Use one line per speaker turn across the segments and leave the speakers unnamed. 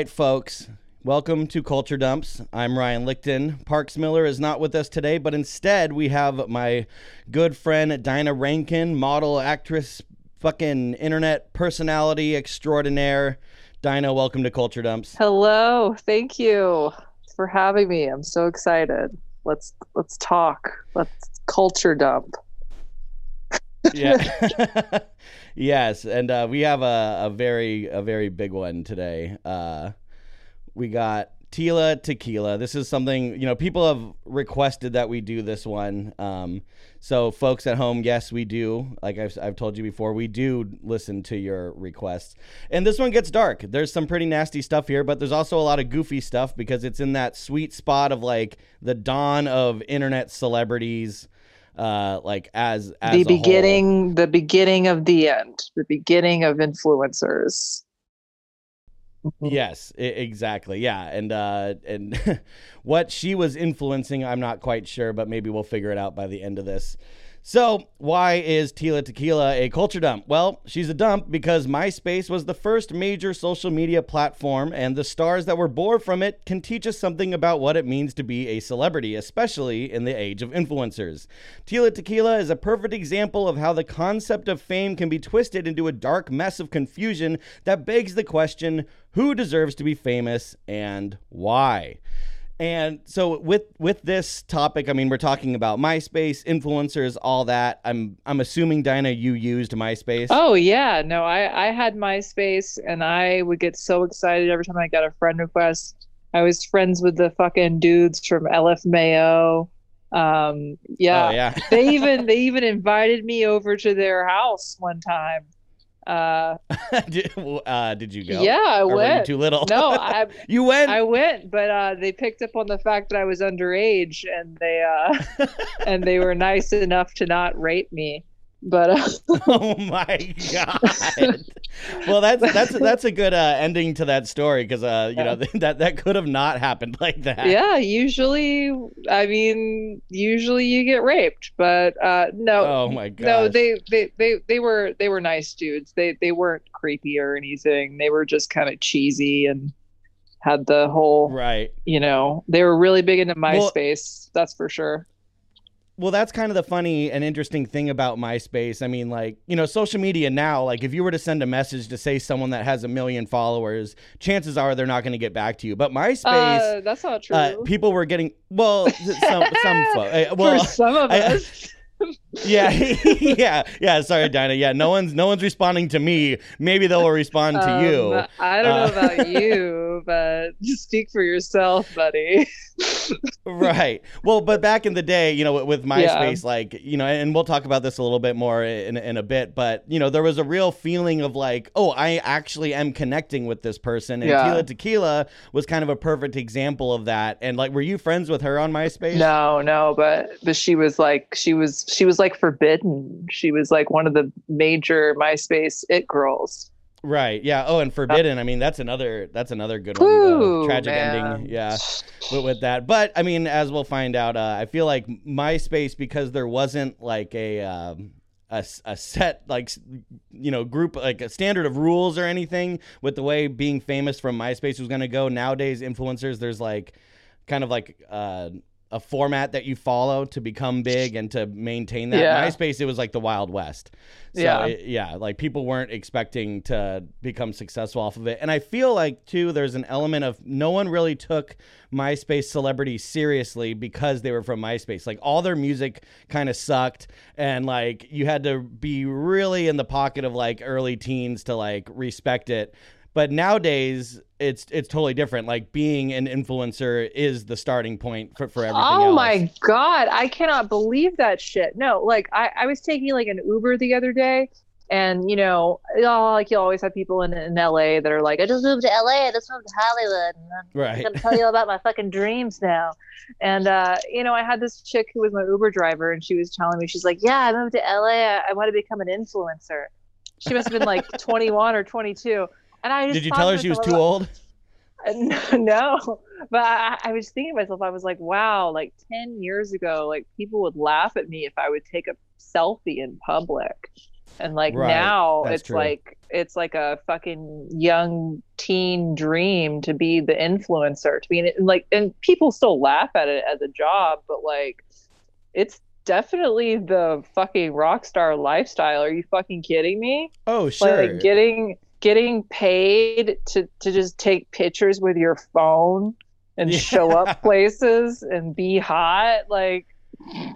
right, folks. Welcome to Culture Dumps. I'm Ryan Lichten. Parks Miller is not with us today, but instead we have my good friend Dinah Rankin, model, actress, fucking internet personality extraordinaire. Dinah, welcome to Culture Dumps.
Hello, thank you for having me. I'm so excited. Let's let's talk. Let's culture dump.
Yeah. yes, and uh, we have a, a very a very big one today. Uh, we got Tila Tequila. This is something, you know, people have requested that we do this one. Um, so, folks at home, yes, we do. Like I've, I've told you before, we do listen to your requests. And this one gets dark. There's some pretty nasty stuff here, but there's also a lot of goofy stuff because it's in that sweet spot of like the dawn of internet celebrities. Uh, like as, as
the beginning, the beginning of the end, the beginning of influencers.
Yes, I- exactly. Yeah, and uh, and what she was influencing, I'm not quite sure, but maybe we'll figure it out by the end of this. So, why is Tila Tequila a culture dump? Well, she's a dump because MySpace was the first major social media platform, and the stars that were born from it can teach us something about what it means to be a celebrity, especially in the age of influencers. Tila Tequila is a perfect example of how the concept of fame can be twisted into a dark mess of confusion that begs the question who deserves to be famous and why? And so with with this topic, I mean, we're talking about MySpace, influencers, all that. I'm I'm assuming Dinah, you used MySpace.
Oh yeah, no, I I had MySpace, and I would get so excited every time I got a friend request. I was friends with the fucking dudes from LMFAO. Um, yeah,
oh, yeah.
they even they even invited me over to their house one time uh,
did, uh, did you go?
Yeah, I or went.
too little?
No, I.
you went.
I went, but uh, they picked up on the fact that I was underage, and they uh, and they were nice enough to not rape me. But uh,
oh my god! well, that's that's that's a good uh, ending to that story because uh, you know that that could have not happened like that.
Yeah, usually, I mean, usually you get raped, but uh, no.
Oh my god!
No, they, they they they were they were nice dudes. They they weren't creepy or anything. They were just kind of cheesy and had the whole
right.
You know, they were really big into MySpace. Well, that's for sure
well, that's kind of the funny and interesting thing about MySpace. I mean, like, you know, social media now, like, if you were to send a message to say someone that has a million followers, chances are they're not going to get back to you. But MySpace,
uh, that's not uh, true.
Uh, people were getting, well, some, some,
uh,
well,
For some of us.
yeah, yeah, yeah. Sorry, Dinah. Yeah, no one's no one's responding to me. Maybe they'll respond to
um,
you.
I don't know uh, about you, but speak for yourself, buddy.
right. Well, but back in the day, you know, with MySpace, yeah. like you know, and we'll talk about this a little bit more in in a bit. But you know, there was a real feeling of like, oh, I actually am connecting with this person. And yeah. Tila Tequila was kind of a perfect example of that. And like, were you friends with her on MySpace?
No, no, but but she was like, she was she was like forbidden. She was like one of the major MySpace it girls.
Right. Yeah. Oh, and Forbidden. I mean, that's another that's another good one. Ooh, tragic man. ending. Yeah. With, with, that, but I mean, as we'll find out, uh, I feel like MySpace because there wasn't like a. Um, a, a set like you know group like a standard of rules or anything with the way being famous from MySpace was going to go nowadays influencers there's like kind of like uh a format that you follow to become big and to maintain that. Yeah. MySpace, it was like the Wild West. So yeah. It, yeah, like people weren't expecting to become successful off of it. And I feel like too, there's an element of no one really took MySpace celebrities seriously because they were from MySpace. Like all their music kind of sucked, and like you had to be really in the pocket of like early teens to like respect it. But nowadays, it's it's totally different. Like being an influencer is the starting point for, for everything.
Oh
else.
my god, I cannot believe that shit. No, like I, I was taking like an Uber the other day, and you know, oh, like you always have people in, in LA that are like, I just moved to LA, I just moved to Hollywood, and I'm
right.
gonna tell you about my fucking dreams now. And uh, you know, I had this chick who was my Uber driver, and she was telling me, she's like, Yeah, I moved to LA, I, I want to become an influencer. She must have been like 21 or 22 and I
did you tell her she was too old?
No, but I, I, was thinking to myself, I was like, wow, like 10 years ago, like people would laugh at me if I would take a selfie in public. And like
Right,
now
that's
it's
true.
like it's like a fucking young teen dream to be the influencer, to be an, like and people still laugh at it as a job, but like it's definitely the fucking rock star lifestyle. Are you fucking kidding me?
Oh, sure.
Like getting getting paid to to just take pictures with your phone and
Yeah.
show up places and be hot like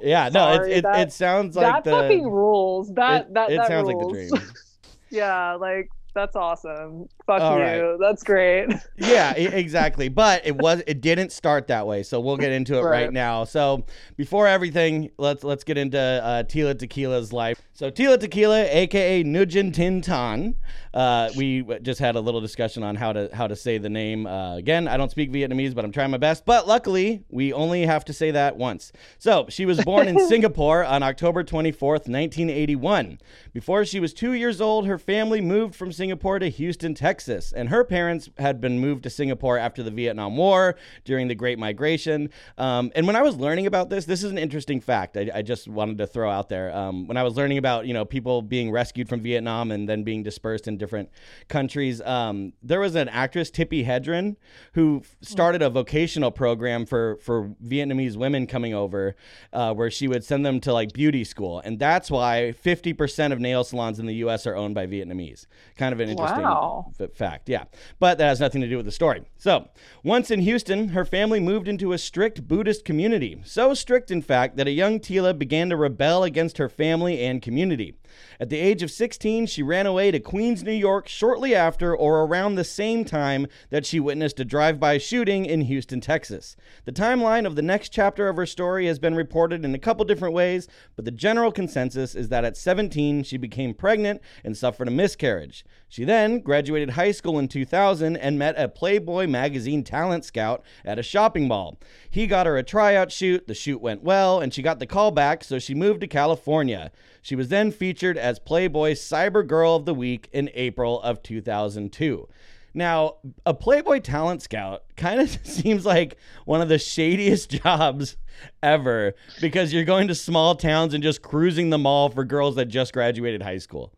yeah, no,
sorry,
it, it,
that-
it sounds like
that
the.
fucking rules. That
it,
that
it
that
sounds
rules.
like the dream.
yeah, like that's awesome. Fuck
All
you.
right.
That's great.
yeah, exactly. But it was it didn't start that way. So we'll get into it right,
Right.
now. So before everything, let's let's get into uh, Tila Tequila's life. So Tila Tequila, aka Nugent Tintan. Uh, we just had a little discussion on how to how to say the name. Uh, again, I don't speak Vietnamese, but I'm trying my best. But luckily, we only have to say that once. So she was born in Singapore on October 24th, 1981. Before she was two years old, her family moved from Singapore to Houston, Texas, and her parents had been moved to Singapore after the Vietnam War during the Great Migration. Um, and when I was learning about this, this is an interesting fact. I, I just wanted to throw out there. Um, when I was learning about you know people being rescued from Vietnam and then being dispersed in different countries, um, there was an actress Tippi Hedren who started a vocational program for for Vietnamese women coming over, uh, where she would send them to like beauty school, and that's why 50% of nail salons in the U.S. are owned by Vietnamese. Kind of an interesting
Wow.
Fact, yeah. But that has nothing to do with the story. So, once in Houston, her family moved into a strict Buddhist community. So strict, in fact, that a young Tila began to rebel against her family and community. At the age of 16, she ran away to Queens, New York shortly after or around the same time that she witnessed a drive by shooting in Houston, Texas. The timeline of the next chapter of her story has been reported in a couple different ways, but the general consensus is that at 17, she became pregnant and suffered a miscarriage. She then graduated high school in 2000 and met a Playboy magazine talent scout at a shopping mall. He got her a tryout shoot, the shoot went well, and she got the call back, so she moved to California. She was then featured as Playboy's Cyber Girl of the Week in April of 2002. Now, a Playboy talent scout kind of seems like one of the shadiest jobs ever because you're going to small towns and just cruising the mall for girls that just graduated high school.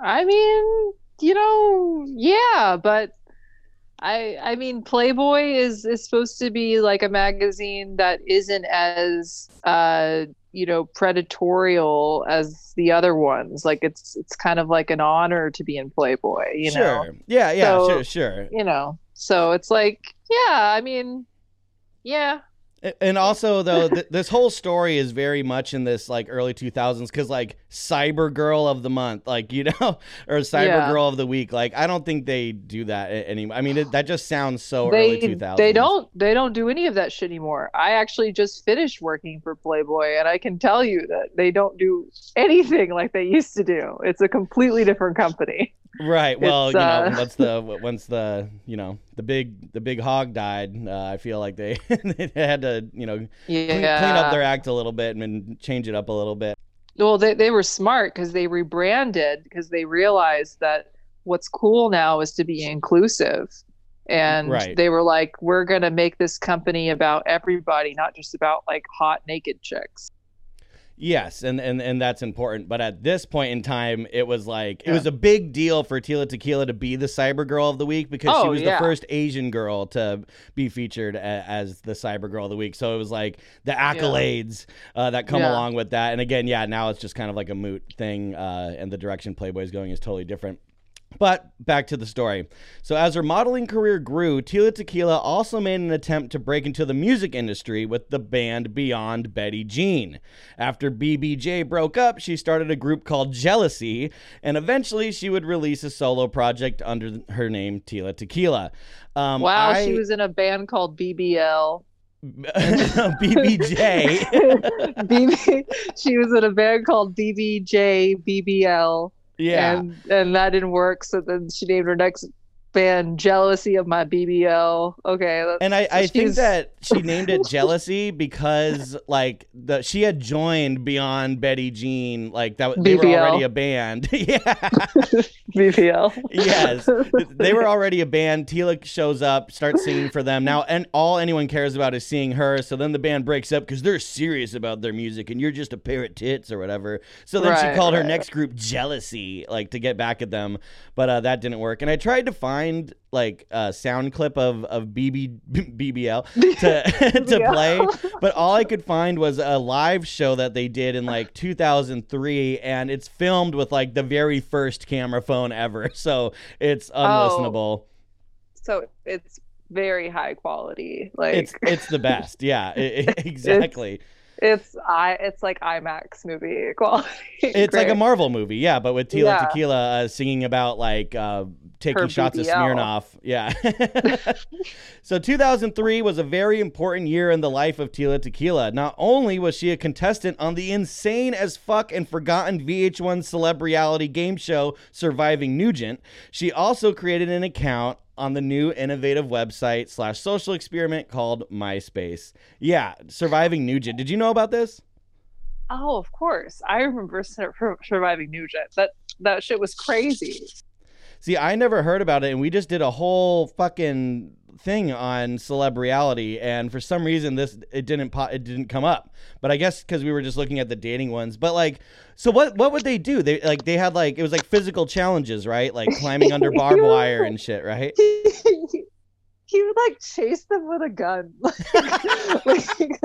I mean, you know, yeah, but I I mean Playboy is is supposed to be like a magazine that isn't as uh you know predatorial as the other ones. Like it's it's kind of like an honor to be in Playboy, you know.
sure.
know.
Yeah, yeah,
So-
sure, sure.
You know. So it's like, yeah, I mean, yeah.
And also, though, th- this whole story is very much in this like early 2000s because like Cyber Girl of the Month, like you know, or Cyber
Yeah.
Girl of the Week. Like I don't think they do that anymore. I mean, it, that just sounds so
they
early 2000s.
they don't they don't do any of that shit anymore. I actually just finished working for Playboy and I can tell you that they don't do anything like they used to do. It's a completely different company.
Right. Well,
It's,
you know,
uh,
once the once the you know the big the big hog died, uh, I feel like they they had to you know
Yeah.
clean, clean up their act a little bit and change it up a little bit.
well, they they were smart because they rebranded because they realized that what's cool now is to be inclusive. And
Right.
they were like, we're going to make this company about everybody, not just about like hot naked chicks.
Yes, and, and and that's important. But at this point in time, it was like it was a big deal for Tila Tequila to be the Cyber Girl of the Week because she
Oh,
was
yeah.
the first Asian girl to be featured a, as the Cyber Girl of the Week. So it was like the accolades uh, that come
Yeah.
along with that. And again, yeah, now it's just kind of like a moot thing, uh, and the direction Playboy is going is totally different. But back to the story. So, as her modeling career grew, Tila Tequila also made an attempt to break into the music industry with the band Beyond Betty Jean. After BBJ broke up, she started a group called Jealousy, and eventually she would release a solo project under her name Tila Tequila. Um,
Wow,
I-
she was in a band called BBL.
BBJ.
BB, she was in a band called BBJ BBL,
yeah.
and and that didn't work. So then she named her next band jealousy of my bbl okay
and i, I think that she named it jealousy because like the she had joined beyond betty jean like that they BBL. were already a band. Yeah.
Bbl
yes. They were already a band. Tila shows up starts singing for them. Now and all anyone cares about is seeing her so then the band breaks up because they're serious about their music and you're just a pair of tits or whatever. So then right, she called right. her next group jealousy like to get back at them but uh, that didn't work. And i tried to find find like a sound clip of of BB BBL to to play, but all I could find was a live show that they did in like 2003, and it's filmed with like the very first camera phone ever, so it's oh. unlistenable. Oh,
so it's very high quality. Like
it's it's the best. Yeah, it, exactly.
It's, I it's like IMAX movie quality.
It's Great. like a Marvel movie, yeah, but with Tila yeah. Tequila uh, singing about like uh, taking Her shots BBL. of Smirnoff. Yeah. so 2003 was a very important year in the life of Tila Tequila. Not only was she a contestant on the insane as fuck and forgotten VH1 celeb reality game show Surviving Nugent, she also created an account on the new innovative website slash social experiment called MySpace. Yeah, surviving Nugent. Did you know about this?
Oh, of course. I remember surviving Nugent. That that shit was crazy.
See, I never heard about it, and we just did a whole fucking thing on celeb reality, and for some reason this it didn't po- it didn't come up. But I guess because we were just looking at the dating ones. But like, so what what would they do? They like they had like it was like physical challenges, right? Like climbing under barbed wire and shit, right?
he would like chase them with a gun like, like,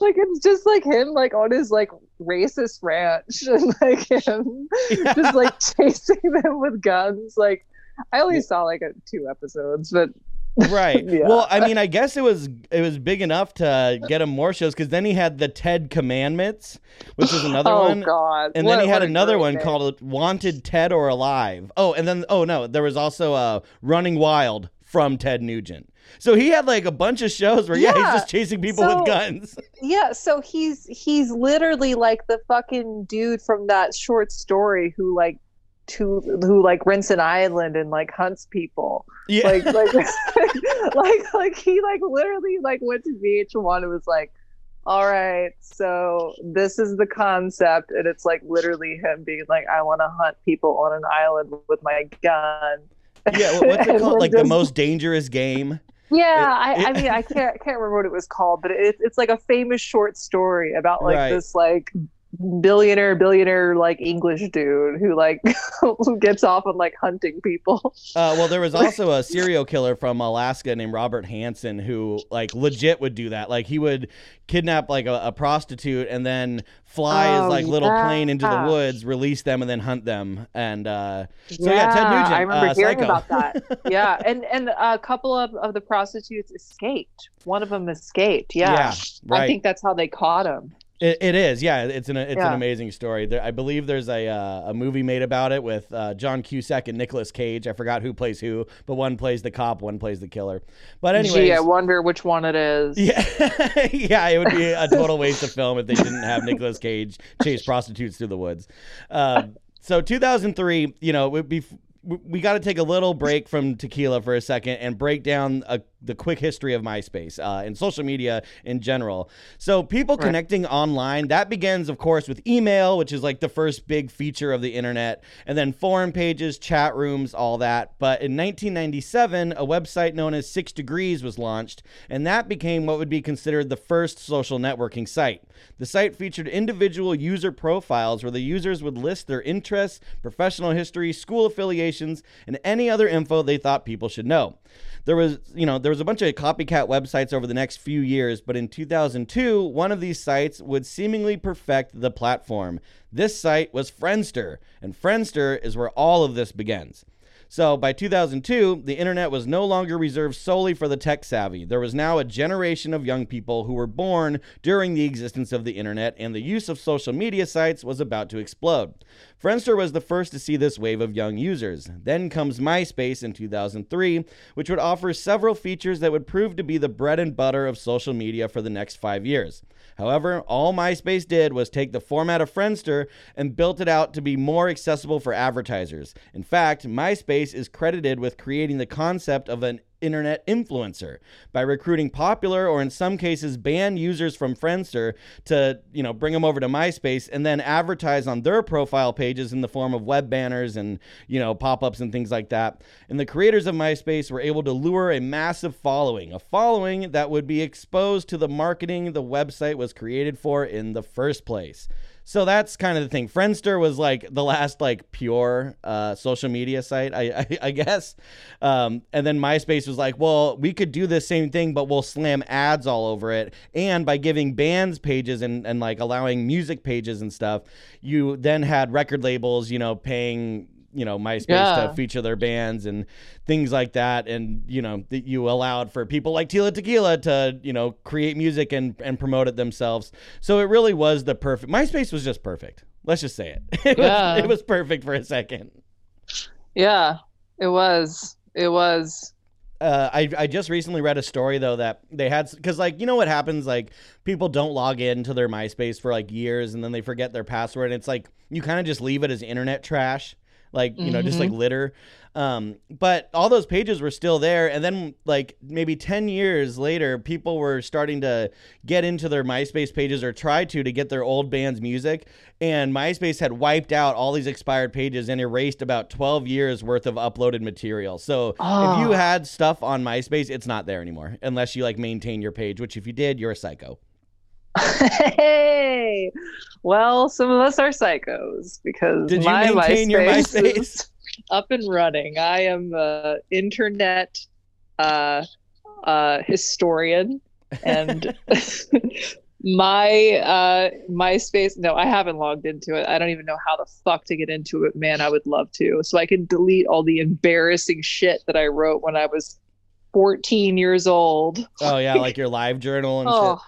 like, it's just like him like on his like racist ranch and like him yeah. just like chasing them with guns like i only saw like a, two episodes but
right yeah. well i mean i guess it was it was big enough to get him more shows because then he had the ted commandments which was another
oh,
one
god
and what, then he had another one name. called wanted ted or alive oh and then oh no there was also uh running wild from Ted Nugent. So he had like a bunch of shows where yeah, yeah he's just chasing people so, with guns.
Yeah, so he's he's literally like the fucking dude from that short story who like to who like rents an island and like hunts people. Yeah. Like like like like he like literally like went to VH1 and was like all right, so this is the concept, and it's like literally him being like, I want to hunt people on an island with my gun
yeah, what's it called? Like just... the most dangerous game.
Yeah, it, it... I, I, mean, I can't can't remember what it was called, but it, it's like a famous short story about like right. this like billionaire billionaire like english dude who like gets off on like hunting people.
Uh, well there was also a serial killer from alaska named robert hansen who like legit would do that. Like he would kidnap like a, a prostitute and then fly oh, his like little yeah. plane into the woods release them and then hunt them. And uh so yeah, yeah ted nugent
i remember
uh,
hearing
Psycho.
about that. Yeah and and a couple of, of the prostitutes escaped. One of them escaped yeah, yeah right. i think that's how they caught him
it, it is, yeah. It's an it's yeah. an amazing story. There, I believe there's a uh, a movie made about it with uh, John Cusack and Nicolas Cage. I forgot who plays who, but one plays the cop, one plays the killer. But anyway,
Gee, I wonder which one it is.
Yeah, yeah. It would be a total waste of film if they didn't have Nicolas Cage chase prostitutes through the woods. Um, so 2003, you know, would be we got to take a little break from tequila for a second and break down a, the quick history of MySpace uh, and social media in general. So, people right. connecting online, that begins, of course, with email, which is like the first big feature of the internet, and then forum pages, chat rooms, all that. But in 1997, a website known as Six Degrees was launched, and that became what would be considered the first social networking site. The site featured individual user profiles where the users would list their interests, professional history, school affiliations and any other info they thought people should know. There was, you know, there was a bunch of copycat websites over the next few years, but in 2002, one of these sites would seemingly perfect the platform. This site was Friendster, and Friendster is where all of this begins. So by 2002, the internet was no longer reserved solely for the tech savvy. There was now a generation of young people who were born during the existence of the internet, and the use of social media sites was about to explode. Friendster was the first to see this wave of young users. Then comes MySpace in 2003, which would offer several features that would prove to be the bread and butter of social media for the next five years. However, all MySpace did was take the format of Friendster and built it out to be more accessible for advertisers. In fact, MySpace is credited with creating the concept of an internet influencer by recruiting popular or in some cases banned users from Friendster to, you know, bring them over to MySpace and then advertise on their profile pages in the form of web banners and, you know, pop-ups and things like that. And the creators of MySpace were able to lure a massive following, a following that would be exposed to the marketing the website was created for in the first place. So that's kind of the thing. Friendster was like the last like pure uh, social media site, I, I, I guess. Um, and then MySpace was like, well, we could do the same thing, but we'll slam ads all over it. And by giving bands pages and, and like allowing music pages and stuff, you then had record labels, you know, paying you know MySpace yeah. to feature their bands and things like that, and you know that you allowed for people like Tila Tequila to you know create music and and promote it themselves. So it really was the perfect. MySpace was just perfect. Let's just say it. it, yeah. was, it was perfect for a second.
Yeah, it was. It was.
Uh, I I just recently read a story though that they had because like you know what happens like people don't log into their MySpace for like years and then they forget their password and it's like you kind of just leave it as internet trash like you mm-hmm. know just like mm-hmm. litter um, but all those pages were still there and then like maybe 10 years later people were starting to get into their myspace pages or try to to get their old band's music and myspace had wiped out all these expired pages and erased about 12 years worth of uploaded material so oh. if you ah. had stuff on myspace it's not there anymore unless you like maintain your page which if you did you're a psycho
hey, well, some of us are psychos because
Did you my maintain MySpace your MySpace
up and running. I am an internet uh, uh, historian, and my uh, MySpace. No, I haven't logged into it. I don't even know how the fuck to get into it. Man, I would love to, so I can delete all the embarrassing shit that I wrote when I was 14 years old.
Oh yeah, like your live journal and oh, shit.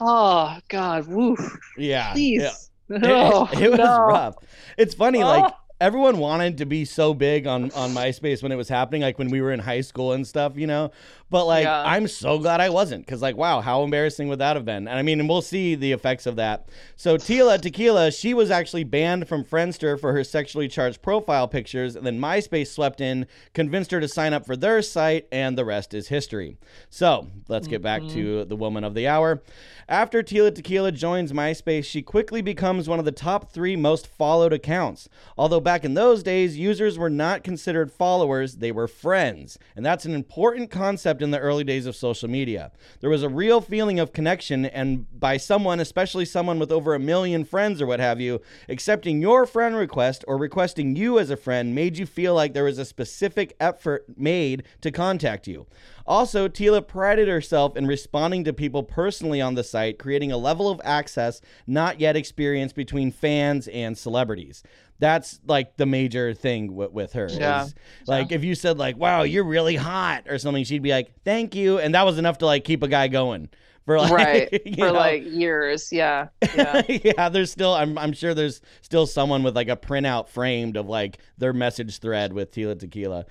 Oh God, woof.
Yeah.
Please.
Yeah. It, oh, it was no. rough. It's funny, oh. like everyone wanted to be so big on on MySpace when it was happening, like when we were in high school and stuff, you know. But like, yeah. I'm so glad I wasn't, because like, wow, how embarrassing would that have been? And I mean, and we'll see the effects of that. So Tila Tequila, she was actually banned from Friendster for her sexually charged profile pictures, and then MySpace swept in, convinced her to sign up for their site, and the rest is history. So let's get back mm-hmm. to the woman of the hour. After Tila Tequila joins MySpace, she quickly becomes one of the top three most followed accounts. Although back in those days, users were not considered followers, they were friends. And that's an important concept in the early days of social media. There was a real feeling of connection, and by someone, especially someone with over a million friends or what have you, accepting your friend request or requesting you as a friend made you feel like there was a specific effort made to contact you. Also, Tila prided herself in responding to people personally on the site, creating a level of access not yet experienced between fans and celebrities. That's like the major thing w- with her.
Yeah.
Like if you said like, "Wow, you're really hot" or something, she'd be like, "Thank you," and that was enough to like keep a guy going
for like right for know. like years yeah
yeah. yeah there's still I'm, I'm sure there's still someone with like a printout framed of like their message thread with tila tequila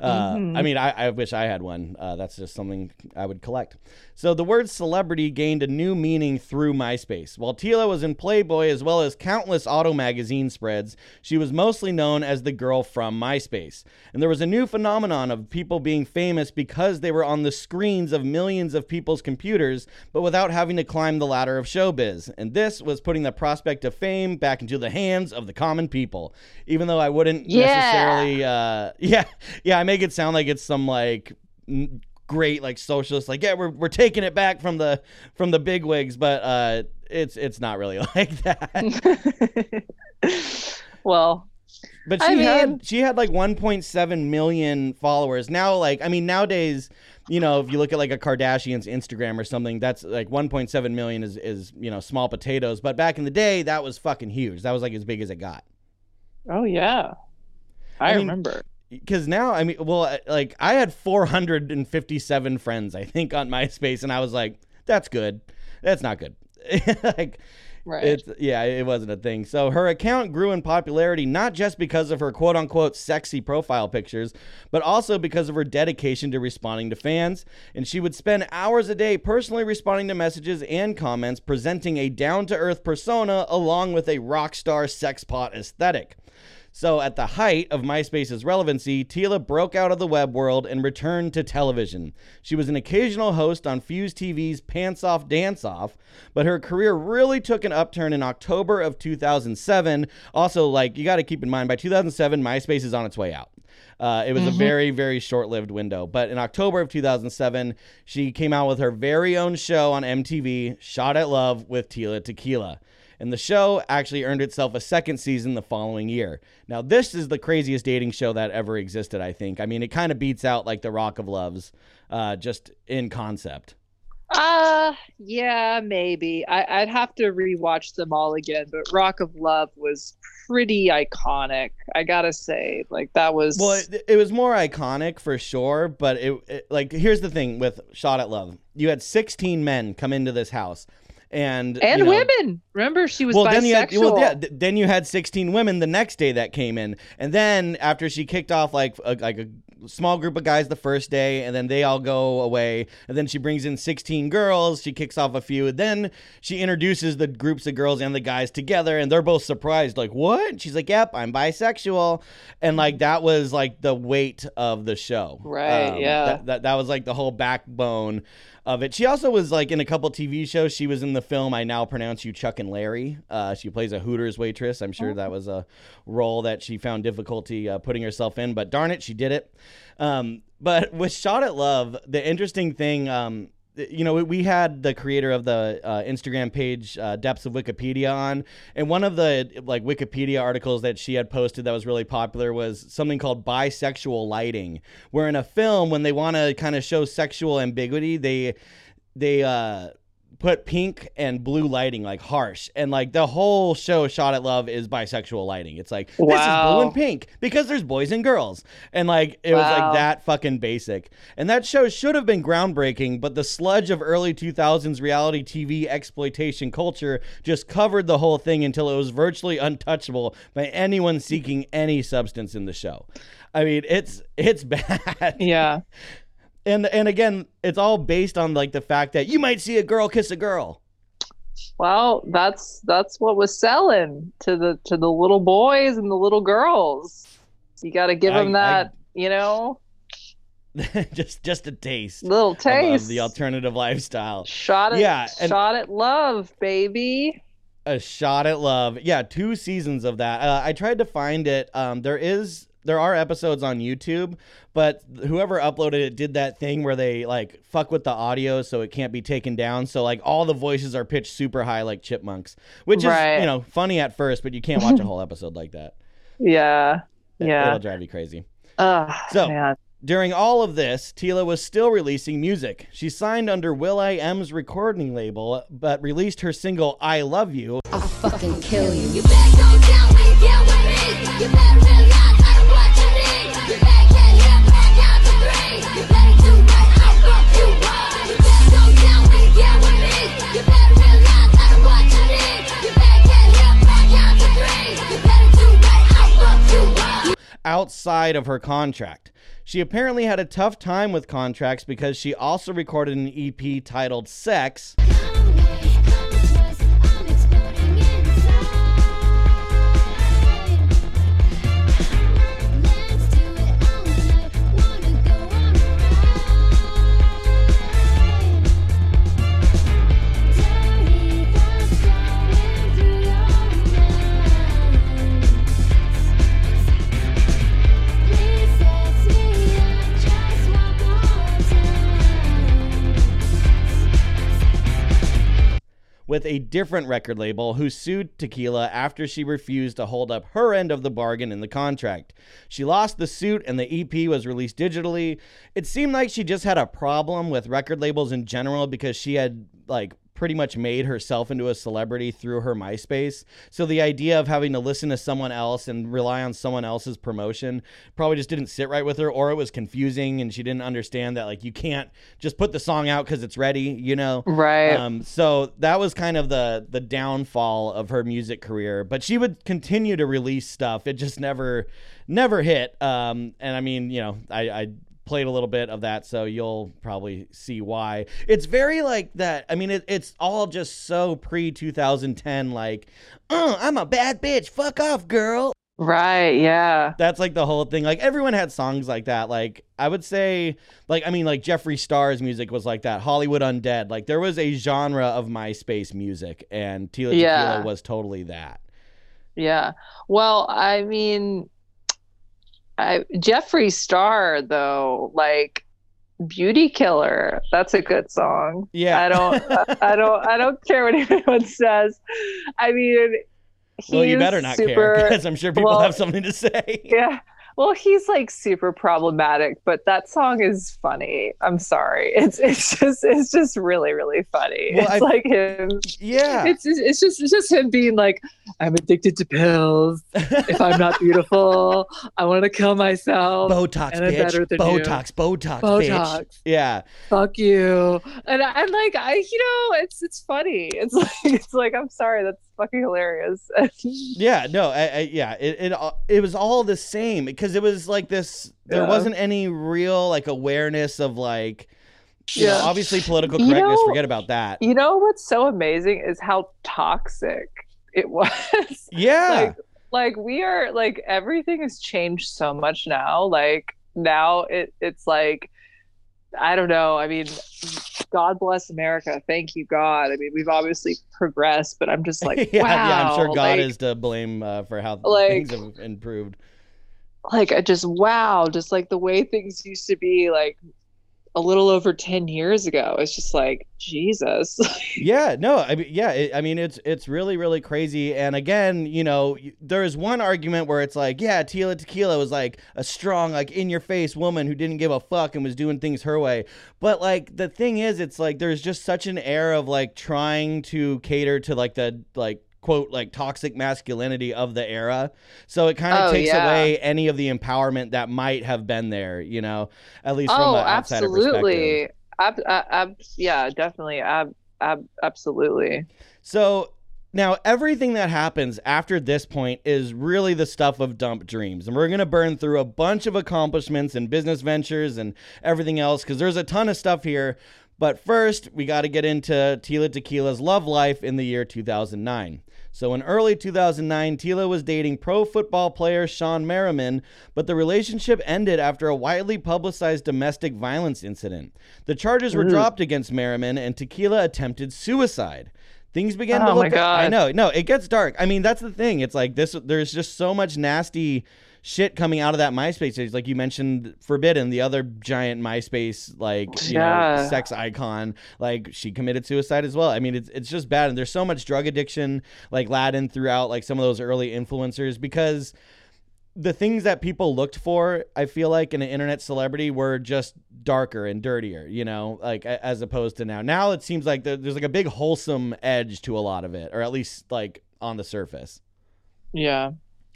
uh, mm-hmm. I mean, I, I, wish I had one. Uh, that's just something I would collect. So the word celebrity gained a new meaning through MySpace. While Tila was in Playboy as well as countless auto magazine spreads, she was mostly known as the girl from MySpace. And there was a new phenomenon of people being famous because they were on the screens of millions of people's computers, but without having to climb the ladder of showbiz. And this was putting the prospect of fame back into the hands of the common people. Even though I wouldn't yeah. necessarily, uh, yeah, yeah, I make it sound like it's some like great like socialist like yeah we're, we're taking it back from the from the big wigs but uh it's it's not really like that.
Well
but she I had she had like 1.7 million followers. Now like i mean nowadays you know if you look at like a kardashian's instagram or something that's like 1.7 million is is you know small potatoes. But back in the day that was fucking huge. That was like as big as it got.
Oh yeah. I, I mean, remember
because now I mean, well, like I had 457 friends, I think, on MySpace, and I was like, that's good. That's not good. like,
Right.
It's yeah, it wasn't a thing. So her account grew in popularity not just because of her quote unquote sexy profile pictures, but also because of her dedication to responding to fans. And she would spend hours a day personally responding to messages and comments, presenting a down to earth persona along with a rock star sex pot aesthetic. So, at the height of MySpace's relevancy, Tila broke out of the web world and returned to television. She was an occasional host on Fuse TV's Pants Off Dance Off, but her career really took an upturn in October of 2007. Also, like, you got to keep in mind, by 2007, MySpace is on its way out. Uh, it was mm-hmm. a very, very short lived window. But in October of 2007, she came out with her very own show on MTV, Shot at Love with Tila Tequila and the show actually earned itself a second season the following year. Now, this is the craziest dating show that ever existed, I think. I mean, it kind of beats out like the Rock of Loves, uh, just in concept.
Uh, yeah, maybe. I, would have to rewatch them all again, but Rock of Love was pretty iconic. I gotta say, like that was.
Well, it, it was more iconic for sure, but it, it like here's the thing with Shot at Love: you had 16 men come into this house and
and
you know,
women. Remember, she was
well.
Bisexual.
Then you had well, yeah. Then you had sixteen women the next day that came in, and then after she kicked off like a, like a small group of guys the first day, and then they all go away, and then she brings in sixteen girls. She kicks off a few, and then she introduces the groups of girls and the guys together, and they're both surprised, like what? She's like, "Yep, I'm bisexual," and like that was like the weight of the show.
Right. Um, yeah.
That, that that was like the whole backbone of it. She also was like in a couple TV shows. She was in the film I Now Pronounce You Chuck and Larry. Uh, she plays a Hooters waitress. I'm sure that was a role that she found difficulty uh, putting herself in, but darn it, she did it. Um, but with Shot at Love, the interesting thing um, you know, we had the creator of the uh, Instagram page uh, Depths of Wikipedia on, and one of the like Wikipedia articles that she had posted that was really popular was something called bisexual lighting, where in a film when they want to kind of show sexual ambiguity, they they uh put pink and blue lighting like harsh. And like the whole show shot at love is bisexual lighting. It's like wow. this is blue and pink because there's boys and girls. And like it wow. was like that fucking basic. And that show should have been groundbreaking but the sludge of early 2000s reality tv exploitation culture just covered the whole thing until it was virtually untouchable by anyone seeking any substance in the show. I mean it's it's bad.
Yeah
and and again, it's all based on like the fact that you might see a girl kiss a girl.
Well, that's that's what was selling to the to the little boys and the little girls. You got to give I, them that, I, you know.
just just a taste.
Little taste. Of,
of the alternative lifestyle.
Shot at yeah, shot at love, baby.
A shot at love. Yeah, two seasons of that. Uh, I tried to find it. Um, there is there are episodes on YouTube, but whoever uploaded it did that thing where they like fuck with the audio so it can't be taken down. So like all the voices are pitched super high like chipmunks, which right. is you know funny at first, but you can't watch a whole episode like that.
Yeah, yeah,
it'll drive you crazy.
Uh,
so. Man. During all of this, Tila was still releasing music. She signed under will.i.am's recording label, but released her single "I Love You." I'll fucking kill you. You outside of her contract. She apparently had a tough time with contracts because she also recorded an EP titled Sex. With a different record label who sued Tequila after she refused to hold up her end of the bargain in the contract. She lost the suit and the EP was released digitally. It seemed like she just had a problem with record labels in general because she had like pretty much made herself into a celebrity through her MySpace. So the idea of having to listen to someone else and rely on someone else's promotion probably just didn't sit right with her, or it was confusing and she didn't understand that like you can't just put the song out because it's ready, you know?
Right.
Um, so that was kind of the the downfall of her music career. But she would continue to release stuff. It just never never hit. Um, and I mean, you know, I, I played a little bit of that, so you'll probably see why. It's very like that. I mean, it, it's all just so pre 2010, like, oh, I'm a bad bitch. Fuck off, girl.
Right, yeah.
That's like the whole thing. Like everyone had songs like that. Like I would say like I mean like Jeffree Star's music was like that. Hollywood Undead. Like there was a genre of MySpace music and Tila
Yeah.
Tequila was totally that.
Yeah. Well, I mean, I Jeffree Star though, like Beauty Killer. That's a good song.
Yeah.
I don't I don't I don't care what anyone says. I mean,
well, you better not
super,
care because I'm sure people
well,
have something to say.
Yeah. Well, he's like super problematic, but that song is funny. I'm sorry. It's it's just it's just really really funny.
Well,
it's
I-
like him.
Yeah.
It's just, it's just it's just him being like, I'm addicted to pills. If I'm not beautiful, I want to kill myself.
Botox,
and I'm
bitch.
better than you.
Botox, Botox, bitch.
Botox.
Yeah.
Fuck you. And I'm like, I you know, it's it's funny. It's like it's like I'm sorry. That's fucking hilarious.
Yeah, no, I, I, yeah, it, it it was all the same because it was like this. There
Yeah.
wasn't any real like awareness of like, you know,
Yeah.
obviously political
You
correctness.
know-
forget about that.
you know what's so amazing is how toxic it was.
Yeah,
like like we are like everything has changed so much now like now it it's like i don't know i mean god bless america thank you god i mean we've obviously progressed but i'm just like
yeah,
wow
yeah. I'm sure God
like,
is to blame uh, for how
like-
things have improved.
like i just wow just like the way things used to be like a little over 10 years ago it's just like jesus
Yeah, no, I mean, yeah, it, I mean, it's it's really really crazy. And again, you know, there is one argument where it's like, yeah, Tila Tequila was like a strong, like in your face woman who didn't give a fuck and was doing things her way. But like the thing is, it's like there's just such an air of like trying to cater to like the like quote like toxic masculinity of the era so it kind of
Oh,
takes
yeah.
away any of the empowerment that might have been there you know at least from
oh
an outsider perspective
absolutely ab- ab- ab- yeah definitely ab- ab- absolutely
So now everything that happens after this point is really the stuff of dump dreams. And we're going to burn through a bunch of accomplishments and business ventures and everything else because there's a ton of stuff here. But first, we got to get into Tila Tequila's love life in the year 2009. So in early 2009, Tila was dating pro football player Shawne Merriman, but the relationship ended after a widely publicized domestic violence incident. The charges were
Ooh.
dropped against Merriman, and Tequila attempted suicide. Things began to
oh, look. Oh my
look. I know, no, it gets dark. I mean, that's the thing. It's like this. There's just so much nasty shit coming out of that MySpace page. Like you mentioned, Forbidden, the other giant MySpace like you know sex icon. Like she committed suicide as well. I mean, it's it's just bad. And there's so much drug addiction like laden throughout like some of those early influencers because the things that people looked for, I feel like in an internet celebrity were just darker and dirtier, you know, like as opposed to now. Now it seems like there's like a big wholesome edge to a lot of it, or at least like on the surface.
yeah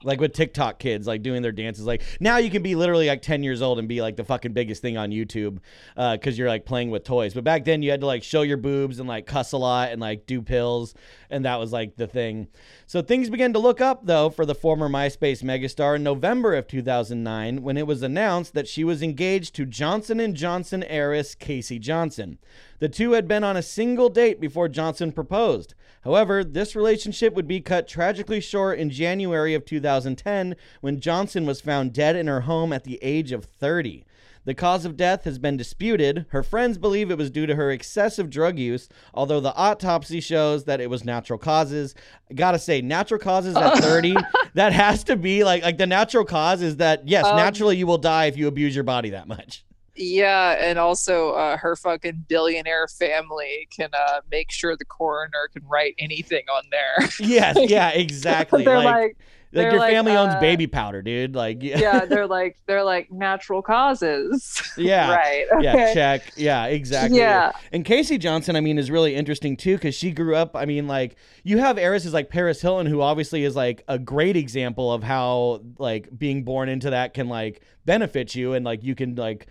Like with TikTok kids, like doing their dances. Like now you can be literally like 10 years old and be like the fucking biggest thing on YouTube uh, because you're like playing with toys. But back then you had to like show your boobs and like cuss a lot and like do pills. And that was like the thing. So things began to look up though for the former MySpace megastar in November of 2009 when it was announced that she was engaged to Johnson & Johnson heiress Casey Johnson. The two had been on a single date before Johnson proposed. However, this relationship would be cut tragically short in January of 2010 when Johnson was found dead in her home at the age of 30. The cause of death has been disputed. Her friends believe it was due to her excessive drug use, although the autopsy shows that it was natural causes. I gotta say, natural causes at 30, that has to be like like the natural cause is that yes,
Um,
naturally you will die if you abuse your body that much.
Yeah, and also uh, her fucking billionaire family can uh, make sure the coroner can write anything on there.
Yes, yeah, exactly.
They're
like,
like,
like your like, family uh, owns baby powder, dude. Like
yeah. yeah, they're like they're like natural causes.
Yeah.
right.
Okay. Yeah, check. Yeah, exactly. Yeah. And Casey Johnson, I mean, is really interesting too because she grew up. I mean, like you have heiresses like Paris Hilton, who obviously is like a great example of how like being born into that can like benefit you and like you can like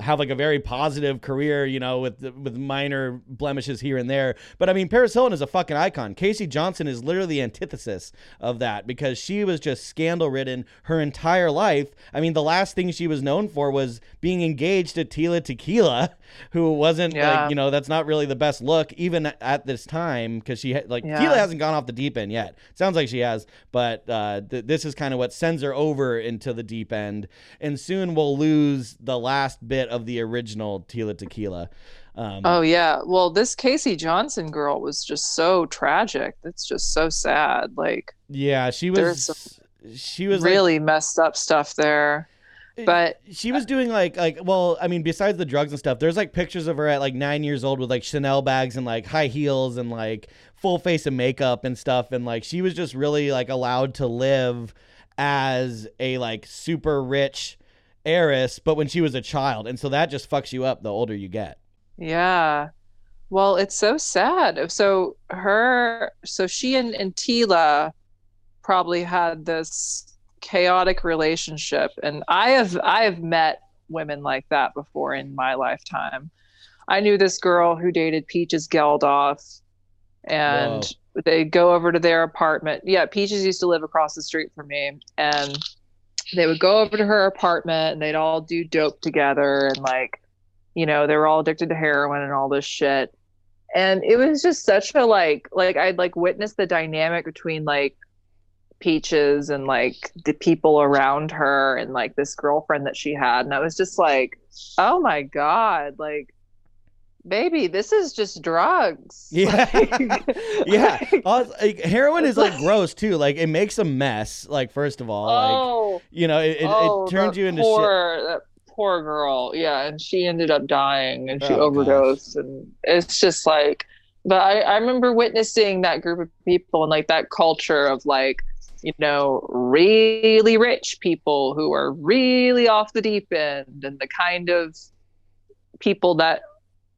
have like a very positive career, you know, with with minor blemishes here and there. But I mean, Paris Hilton is a fucking icon. Casey Johnson is literally the antithesis of that because she was just scandal ridden her entire life. I mean, the last thing she was known for was being engaged to Tila Tequila, who wasn't yeah. like you know that's not really the best look even at this time because she ha- like yeah. Tila hasn't gone off the deep end yet. Sounds like she has, but uh, th- this is kind of what sends her over into the deep end, and soon we'll lose the last bit of the original Tila Tequila.
Um, oh yeah, well this Casey Johnson girl was just so tragic. That's just so sad. Like
yeah, she was. She was
really
like,
messed up stuff there but
she was doing like like well i mean besides the drugs and stuff there's like pictures of her at like nine years old with like chanel bags and like high heels and like full face of makeup and stuff. And like she was just really like allowed to live as a like super rich heiress but when she was a child. And so that just fucks you up the older you get.
Yeah. Well it's so sad. So her so she and, and tila probably had this chaotic relationship. And i have i have met women like that before in my lifetime. I knew this girl who dated peaches geldof and Whoa. they go over to their apartment. Yeah peaches used to live across the street from me and they would go over to her apartment and they'd all do dope together and like you know they were all addicted to heroin and all this shit. And it was just such a like like i'd like witnessed the dynamic between like Peaches and like the people around her and like this girlfriend that she had. And I was just like, oh my God, like, baby, this is just drugs.
Yeah. Like, yeah. Like, heroin is like gross too. Like, it makes a mess, like, first of all. Oh, like, you know, it, it, oh, it turns you into
poor, shit. That poor girl. Yeah. And she ended up dying and she oh, overdosed. Gosh. And it's just like, but I, I remember witnessing that group of people and like that culture of like, you know, really rich people who are really off the deep end and the kind of people that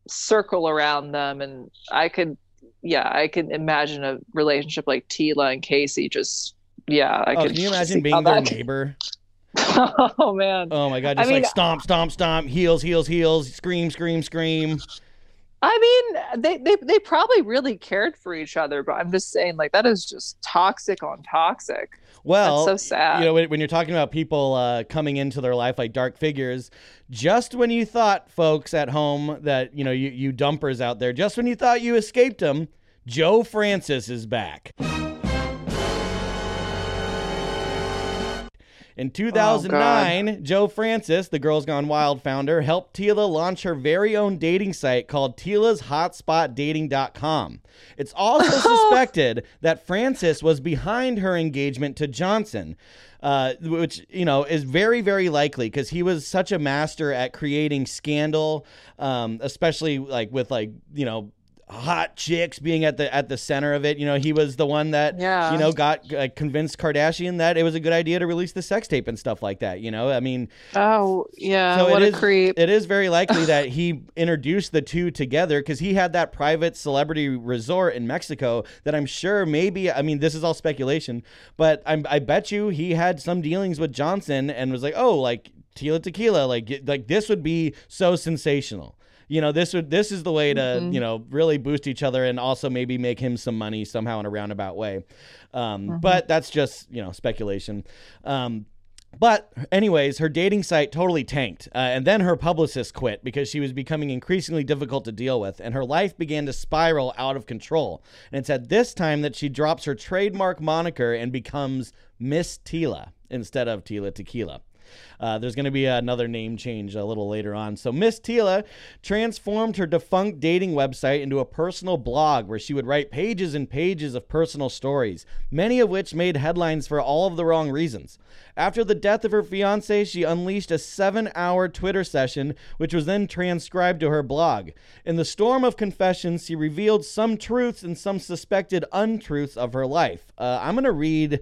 circle around them. And I could, yeah, I can imagine a relationship like Tila and Casey just, yeah. I
oh,
could
can you imagine being their neighbor?
oh man.
Oh my god, just I mean, like stomp, stomp, stomp, heels, heels, heels, scream, scream, scream.
I mean, they, they they probably really cared for each other, but I'm just saying, like that is just toxic on toxic.
Well,
That's so sad.
You know, when, when you're talking about people uh, coming into their life like dark figures, just when you thought, folks at home, that you know you you dumpers out there, just when you thought you escaped them, Joe Francis is back. In 2009, oh, Joe Francis, the Girls Gone Wild founder, helped Tila launch her very own dating site called Tila's Hotspotdating.com. It's also suspected that Francis was behind her engagement to Johnson. Uh, which you know is very very likely because he was such a master at creating scandal um, especially like with like you know hot chicks being at the at the center of it. You know, he was the one that yeah. you know got uh, convinced Kardashian that it was a good idea to release the sex tape and stuff like that. You know, I mean,
oh yeah, so what a
is,
creep.
It is very likely that he introduced the two together because he had that private celebrity resort in Mexico that I'm sure maybe. I mean, this is all speculation, but I'm, I bet you he had some dealings with Johnson and was like, oh, like Tila Tequila, like like this would be so sensational you know this would this is the way to mm-hmm. you know really boost each other and also maybe make him some money somehow in a roundabout way um, mm-hmm. but that's just you know speculation um, but, anyways, her dating site totally tanked. Uh, and then her publicist quit because she was becoming increasingly difficult to deal with, and her life began to spiral out of control. And it's at this time that she drops her trademark moniker and becomes Miss Tila instead of Tila Tequila. Uh, there's going to be another name change a little later on. So Miss Tila transformed her defunct dating website into a personal blog where she would write pages and pages of personal stories, many of which made headlines for all of the wrong reasons. After the death of her fiance, she unleashed a seven hour Twitter session, which was then transcribed to her blog. In the storm of confessions, she revealed some truths and some suspected untruths of her life. Uh, I'm going to read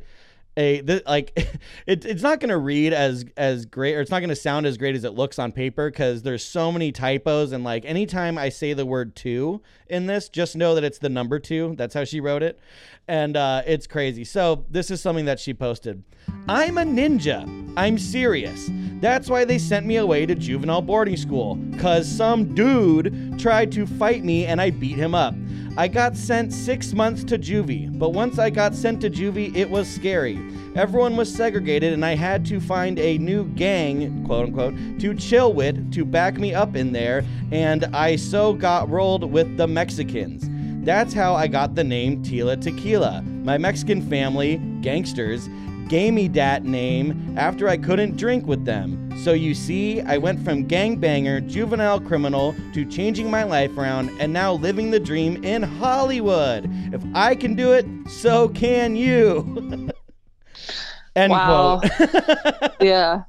a the, like it, it's not going to read as as great or it's not going to sound as great as it looks on paper because there's so many typos and like anytime i say the word two in this just know that it's the number two. That's how she wrote it. And uh, it's crazy. So this is something that she posted i'm a ninja i'm serious that's why they sent me away to juvenile boarding school because some dude tried to fight me and i beat him up I got sent six months to juvie, but once I got sent to juvie, it was scary. Everyone was segregated, and I had to find a new gang, quote unquote, to chill with to back me up in there, and I so got rolled with the Mexicans. That's how I got the name Tila Tequila. My Mexican family, gangsters, gave me that name after I couldn't drink with them. So you see, I went from gangbanger, juvenile criminal, to changing my life around and now living the dream in Hollywood. If I can do it, so can you. End wow.
quote. yeah.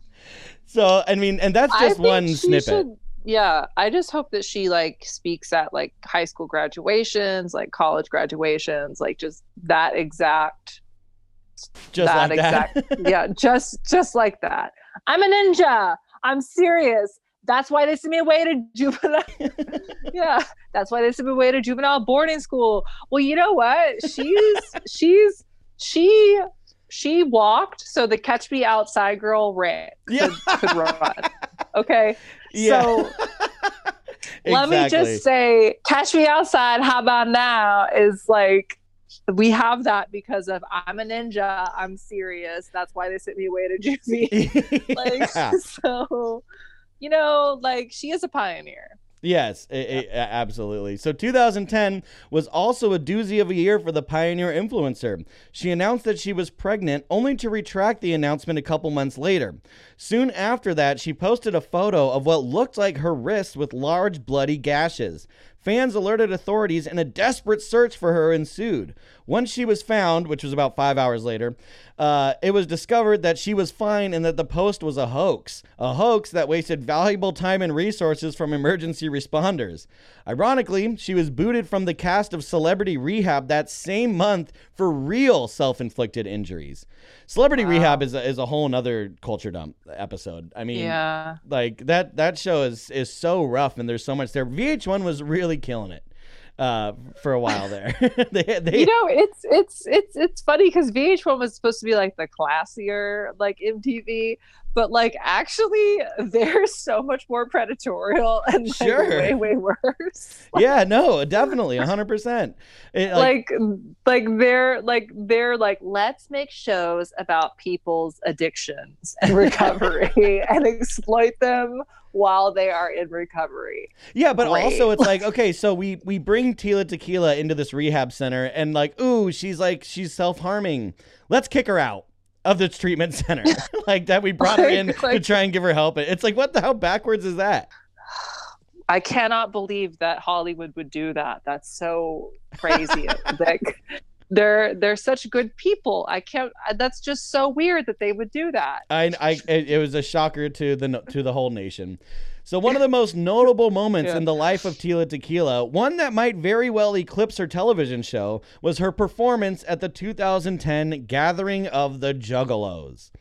So I mean, and that's just one snippet. Should,
yeah, I just hope that she like speaks at like high school graduations, like college graduations, like just that exact
just that like exact that.
yeah just just like that i'm a ninja i'm serious that's why they sent me away to juvenile yeah that's why they sent me away to juvenile boarding school well you know what she's she's she she walked so the catch me outside girl ran yeah. could, could run okay yeah. so exactly. let me just say catch me outside how about now is like we have that because of I'm a ninja, I'm serious. That's why they sent me away to juvie. like yeah. so, you know, like she is a pioneer.
Yes, it, it, absolutely. So 2010 was also a doozy of a year for the pioneer influencer. She announced that she was pregnant only to retract the announcement a couple months later. Soon after that, she posted a photo of what looked like her wrist with large bloody gashes. Fans alerted authorities and a desperate search for her ensued. Once she was found, which was about five hours later, uh, it was discovered that she was fine and that the post was a hoax. A hoax that wasted valuable time and resources from emergency responders. Ironically, she was booted from the cast of Celebrity Rehab that same month for real self inflicted injuries. Celebrity wow. Rehab is a, is a whole nother culture dump episode. I mean, yeah, like that that show is is so rough and there's so much there. VH1 was really killing it uh, for a while there.
they, they, you know, it's it's it's it's funny because VH1 was supposed to be like the classier like MTV, but like actually they're so much more predatorial and like, sure. way way worse.
yeah, no, definitely, hundred percent.
Like like they're like they're like let's make shows about people's addictions and recovery and exploit them while they are in recovery.
Yeah, but Great. also it's like, okay, so we we bring Tila Tequila into this rehab center and like, ooh, she's like she's self-harming. Let's kick her out of this treatment center. like that we brought her in like, to try and give her help. It's like what the hell backwards is that?
I cannot believe that Hollywood would do that. That's so crazy. like they're they're such good people. I can't. That's just so weird that they would do that.
I, I it was a shocker to the to the whole nation. So one of the most notable moments yeah. in the life of Tila Tequila, one that might very well eclipse her television show, was her performance at the 2010 Gathering of the Juggalos.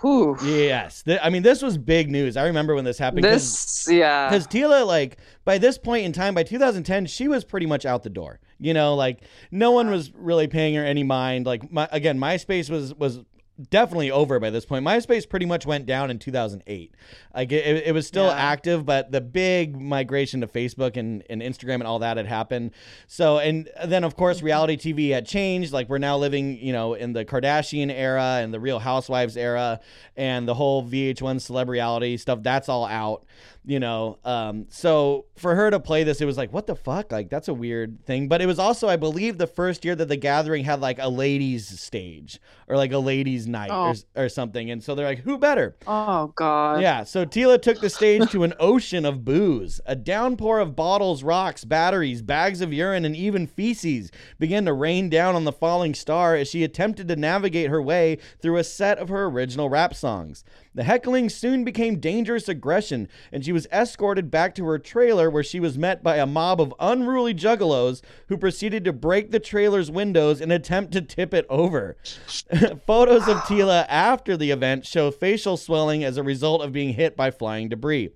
Whew. Yes, I mean this was big news. I remember when this happened.
This, yeah,
because Tila, like by this point in time, by 2010, she was pretty much out the door. You know, like no one was really paying her any mind. Like my, again, MySpace was was definitely over by this point. MySpace pretty much went down in 2008. Like it, it was still yeah. active, but the big migration to Facebook and, and Instagram and all that had happened. So, and then of course, reality TV had changed. Like we're now living, you know, in the Kardashian era and the Real Housewives era, and the whole VH1 celebrity stuff. That's all out you know um, so for her to play this it was like what the fuck like that's a weird thing but it was also i believe the first year that the gathering had like a ladies stage or like a ladies night oh. or, or something and so they're like who better?
Oh god.
Yeah so tila took the stage to an ocean of booze a downpour of bottles rocks batteries bags of urine and even feces began to rain down on the falling star as she attempted to navigate her way through a set of her original rap songs The heckling soon became dangerous aggression, and she was escorted back to her trailer where she was met by a mob of unruly juggalos who proceeded to break the trailer's windows and attempt to tip it over. Photos of Tila after the event show facial swelling as a result of being hit by flying debris.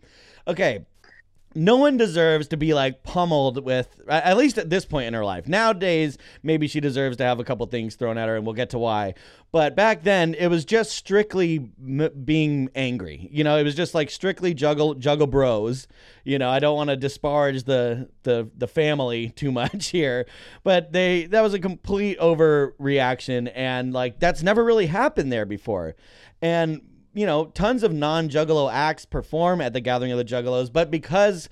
Okay, no one deserves to be like pummeled with at least at this point in her life. Nowadays maybe she deserves to have a couple things thrown at her and we'll get to why. But back then it was just strictly m- being angry. You know it was just like strictly juggle juggle bros. You know i don't want to disparage the the the family too much here. But they that was a complete overreaction and like that's never really happened there before. And you know, tons of non Juggalo acts perform at the Gathering of the Juggalos, but because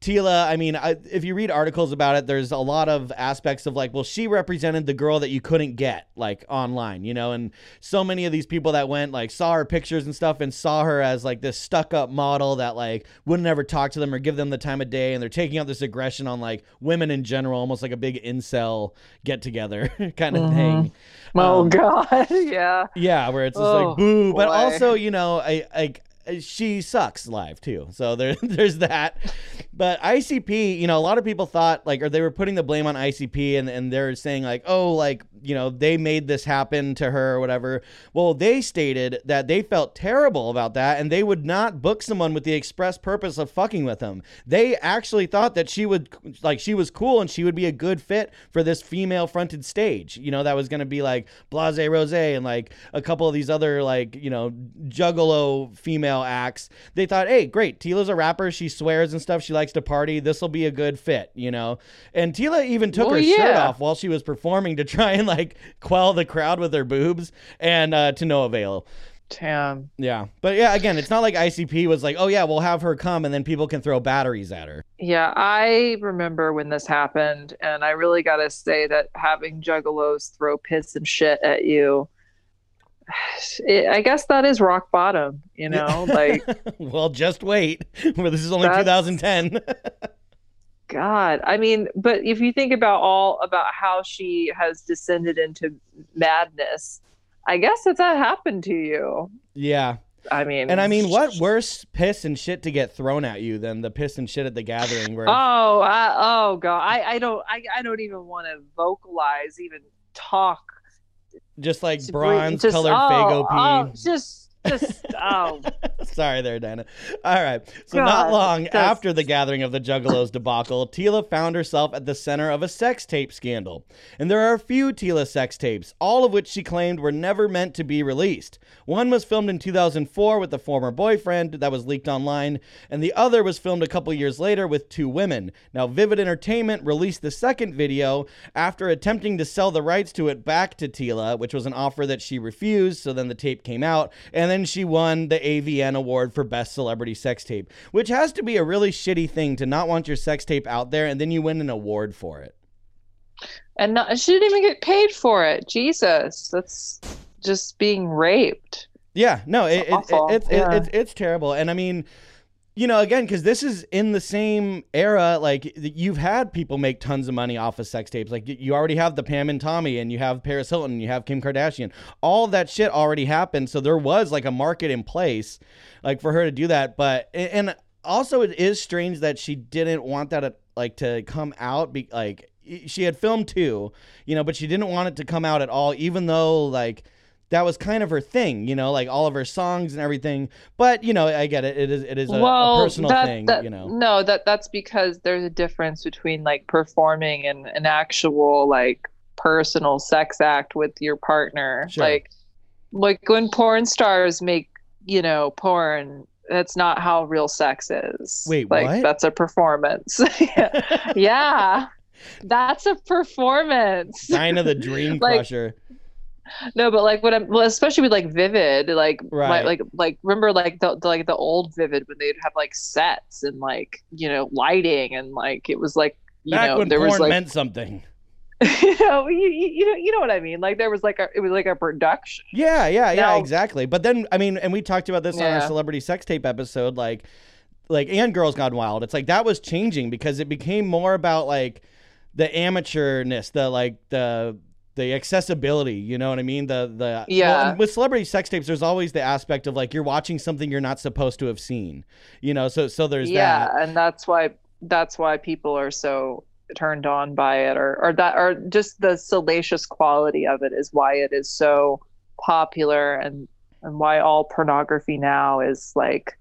Tila, I mean, I, if you read articles about it, there's a lot of aspects of like, well, she represented the girl that you couldn't get like online, you know, and so many of these people that went like saw her pictures and stuff and saw her as like this stuck up model that like wouldn't ever talk to them or give them the time of day, and they're taking out this aggression on like women in general, almost like a big incel get together kind of mm-hmm. thing.
Oh um, God, yeah,
yeah, where it's just oh, like boo, boy. but also you know, I like she sucks live too. So there, there's that. But ICP, you know, a lot of people thought like, or they were putting the blame on ICP, and and they're saying like, oh, like you know, they made this happen to her or whatever. Well, they stated that they felt terrible about that, and they would not book someone with the express purpose of fucking with them. They actually thought that she would like she was cool and she would be a good fit for this female fronted stage. You know, that was going to be like Blase Rose and like a couple of these other like you know juggalo female female acts. They thought, hey, great, Tila's a rapper. She swears and stuff. She likes to party. This will be a good fit, you know? And Tila even took well, her yeah. shirt off while she was performing to try and like quell the crowd with her boobs and uh, to no avail.
Damn.
Yeah. But yeah, again, it's not like ICP was like, oh, yeah, we'll have her come and then people can throw batteries at her.
Yeah. I remember when this happened. And I really got to say that having juggalos throw piss and shit at you it, I guess that is rock bottom, you know, like
well, just wait. Well, this is only 2010.
God, I mean, but if you think about all about how she has descended into madness, I guess if that happened to you.
Yeah.
I mean,
and I mean, what worse piss and shit to get thrown at you than the piss and shit at the gathering? Where
oh, I, oh god, I, I don't, I, I don't even want to vocalize, even talk
just like bronze just, colored oh, Faygo
oh, just just oh.
Sorry there Dana. all right. So God, not long that's... after the gathering of the juggalos debacle tila found herself at the center of a sex tape scandal. And there are a few tila sex tapes all of which she claimed were never meant to be released. One was filmed in 2004 with a former boyfriend that was leaked online and the other was filmed a couple years later with two women. Now vivid entertainment released the second video after attempting to sell the rights to it back to tila which was an offer that she refused so then the tape came out and then then she won the AVN award for best celebrity sex tape, which has to be a really shitty thing to not want your sex tape out there and then you win an award for it.
And not, she didn't even get paid for it. Jesus, that's just being raped.
Yeah, no, it, it, it, it's, yeah. it, it's terrible. And I mean, you know, again, because this is in the same era. Like you've had people make tons of money off of sex tapes. Like you already have the Pam and Tommy, and you have Paris Hilton, and you have Kim Kardashian. All that shit already happened. So there was like a market in place, like for her to do that. But and also it is strange that she didn't want that like to come out. Be like she had filmed two, you know, but she didn't want it to come out at all, even though like that was kind of her thing, you know, like all of her songs and everything. But you know, I get it. It is it is a, well, a personal that, thing,
that,
you know.
No, that that's because there's a difference between like performing and an actual like personal sex act with your partner. Sure. Like like when porn stars make, you know, porn that's not how real sex is.
Wait,
like
what?
that's a performance. yeah. That's a performance.
Kind of the dream like, crusher
no, but like what I'm well, especially with like Vivid, like right. like like remember like the, the, like the old Vivid when they'd have like sets and like you know lighting and like it was like you
Back
know
when
there
porn
was like
meant something.
you know, you, you know, you know what I mean. Like there was like a, it was like a production.
Yeah, yeah, yeah, now, exactly. But then, I mean, and we talked about this yeah. on our celebrity sex tape episode, like, like, and Girls Gone Wild. It's like that was changing because it became more about like the amateurness, the like the the accessibility you know what i mean? The the
yeah.
well, with celebrity sex tapes there's always the aspect of like you're watching something you're not supposed to have seen you know? So so there's
yeah
that.
and that's why that's why people are so turned on by it or or that or just the salacious quality of it is why it is so popular and and why all pornography now is like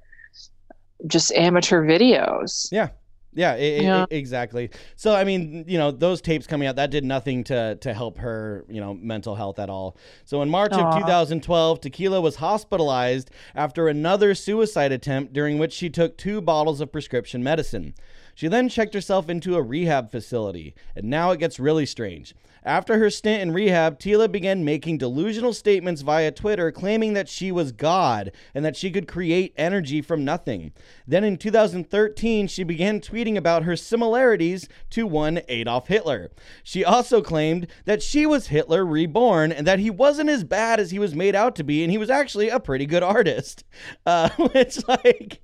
just amateur videos.
Yeah yeah, it,
yeah.
It, exactly. So I mean, you know, those tapes coming out that did nothing to to help her, you know, mental health at all. So in March Aww. of 2012, Tequila was hospitalized after another suicide attempt during which she took two bottles of prescription medicine. She then checked herself into a rehab facility, and now it gets really strange. After her stint in rehab, Tila began making delusional statements via Twitter claiming that she was God and that she could create energy from nothing. Then in 2013, she began tweeting about her similarities to one Adolf Hitler. She also claimed that she was Hitler reborn and that he wasn't as bad as he was made out to be and he was actually a pretty good artist. Uh, which, like,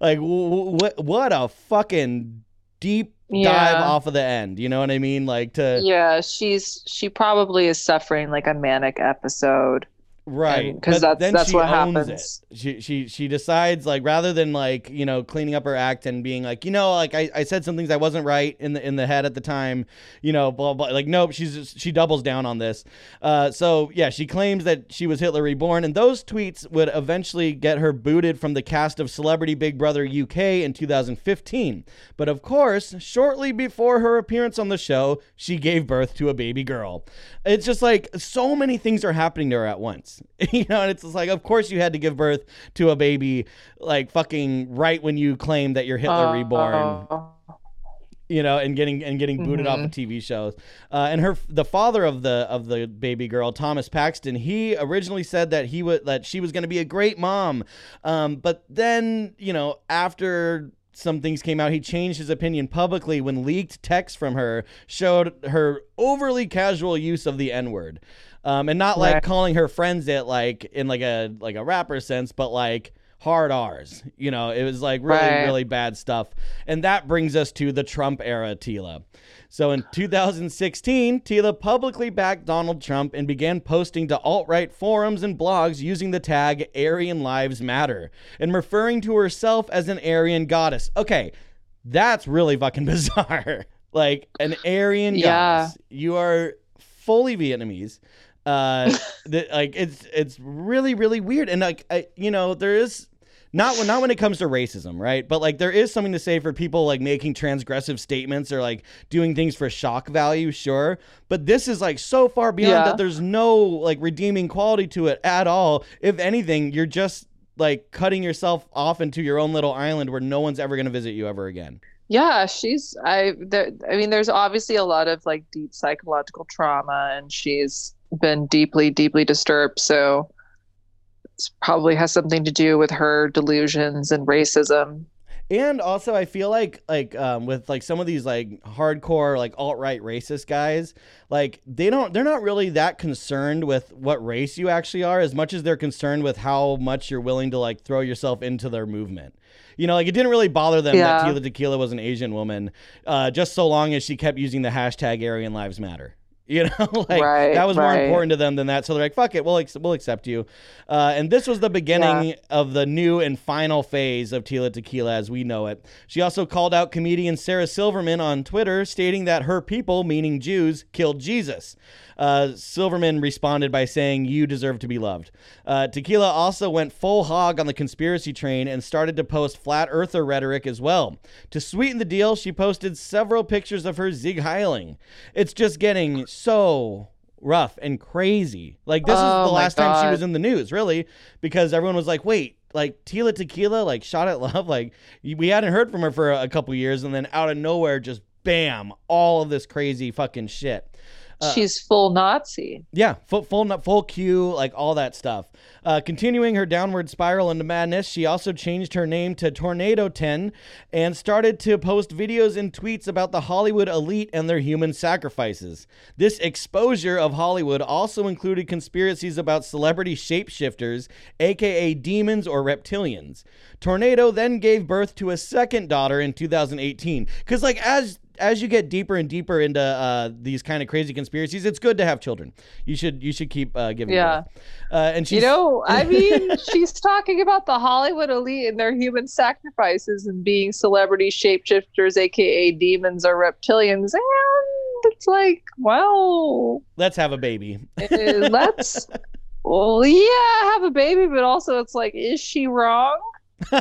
like what what a fucking deep yeah. dive off of the end. You know what I mean? Like to
Yeah, she's she probably is suffering like a manic episode
right
because that's that's what happens
it. she she she decides like rather than like you know cleaning up her act and being like you know like I, I said some things i wasn't right in the in the head at the time you know blah blah like nope she's just, she doubles down on this. Uh so yeah she claims that she was hitler reborn and those tweets would eventually get her booted from the cast of celebrity big brother uk in 2015 but of course shortly before her appearance on the show she gave birth to a baby girl. It's just like so many things are happening to her at once you know, and it's just like, of course you had to give birth to a baby, like fucking right when you claim that you're Hitler uh, reborn. You know, and getting and getting booted mm-hmm. off of TV shows. Uh, and her, the father of the of the baby girl, Thomas Paxton, he originally said that he would that she was going to be a great mom, um, but then you know after some things came out. He changed his opinion publicly when leaked texts from her showed her overly casual use of the N word um, and not like right. calling her friends it like in like a like a rapper sense, but like hard R's. You know, it was like really right. really bad stuff, and that brings us to the Trump era, Tila. So in 2016, Tila publicly backed Donald Trump and began posting to alt right forums and blogs using the tag Aryan Lives Matter and referring to herself as an Aryan goddess. Okay, that's really fucking bizarre. like an Aryan yeah. goddess. You are fully Vietnamese uh that like it's it's really really weird. And like I, you know there is not when not when it comes to racism right? But like there is something to say for people like making transgressive statements or like doing things for shock value sure. But this is like so far beyond yeah. that there's no like redeeming quality to it at all. If anything you're just like cutting yourself off into your own little island where no one's ever going to visit you ever again.
Yeah she's i there, i mean there's obviously a lot of like deep psychological trauma and she's been deeply, deeply disturbed. So it probably has something to do with her delusions and racism.
And also, I feel like like um, with like some of these like hardcore like alt right racist guys, like they don't they're not really that concerned with what race you actually are as much as they're concerned with how much you're willing to like throw yourself into their movement. You know, like it didn't really bother them yeah. that Tila Tequila was an Asian woman, uh, just so long as she kept using the hashtag Aryan Lives Matter. You know, like right, that was more important to them than that. So they're like, "Fuck it, we'll ex- we'll accept you." Uh, and this was the beginning yeah. of the new and final phase of Tila Tequila as we know it. She also called out comedian Sarah Silverman on Twitter, stating that her people, meaning Jews, killed Jesus. Uh, Silverman responded by saying, You deserve to be loved. Uh, Tequila also went full hog on the conspiracy train and started to post flat earther rhetoric as well. To sweeten the deal, she posted several pictures of her Sieg Heiling. It's just getting so rough and crazy. Like this oh is the last God. time she was in the news, really, because everyone was like, "Wait, like Tila Tequila, like shot at love, like we hadn't heard from her for a couple years, and then out of nowhere, just bam, all of this crazy fucking shit."
Uh, She's full Nazi.
Yeah, full full full Q, like all that stuff. Uh, continuing her downward spiral into madness, she also changed her name to Tornado 10 and started to post videos and tweets about the Hollywood elite and their human sacrifices. This exposure of Hollywood also included conspiracies about celebrity shapeshifters, aka demons or reptilians. Tornado then gave birth to a second daughter in 2018. Because, like, as as you get deeper and deeper into uh, these kind of crazy conspiracies, it's good to have children. You should you should keep uh, giving.
Yeah.
Uh, and she's,
you know, I mean, she's talking about the Hollywood elite and their human sacrifices and being celebrity shapeshifters, aka demons or reptilians, and it's like, well,
let's have a baby.
Eh, let's. Well, yeah, have a baby, but also it's like, is she wrong?